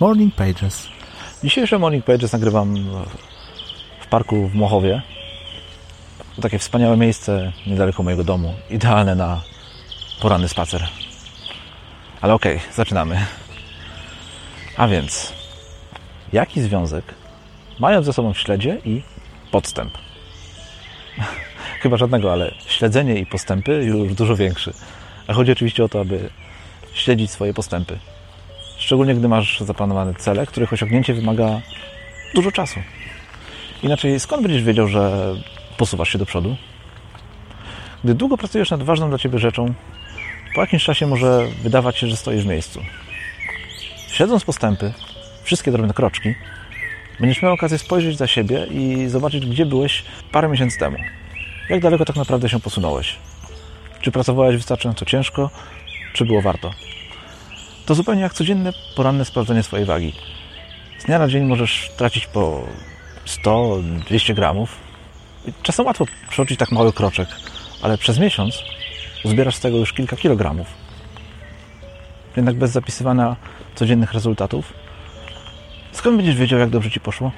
Morning Pages. Dzisiejsze Morning Pages nagrywam w parku w Mochowie. To takie wspaniałe miejsce niedaleko mojego domu. Idealne na poranny spacer. Ale okej, okay, zaczynamy. A więc, jaki związek mają ze sobą śledzie i podstęp? Chyba żadnego, ale śledzenie i postępy już dużo większy. A chodzi oczywiście o to, aby śledzić swoje postępy. Szczególnie gdy masz zaplanowane cele, których osiągnięcie wymaga dużo czasu. Inaczej skąd będziesz wiedział, że posuwasz się do przodu? Gdy długo pracujesz nad ważną dla Ciebie rzeczą, po jakimś czasie może wydawać się, że stoisz w miejscu. Śledząc postępy, wszystkie drobne kroczki, będziesz miał okazję spojrzeć za siebie i zobaczyć, gdzie byłeś parę miesięcy temu. Jak daleko tak naprawdę się posunąłeś? Czy pracowałeś wystarczająco ciężko, czy było warto? To zupełnie jak codzienne poranne sprawdzenie swojej wagi. Z dnia na dzień możesz tracić po 100-200 gramów. Czasem łatwo przeoczyć tak mały kroczek, ale przez miesiąc uzbierasz z tego już kilka kilogramów. Jednak bez zapisywania codziennych rezultatów, skąd będziesz wiedział, jak dobrze Ci poszło?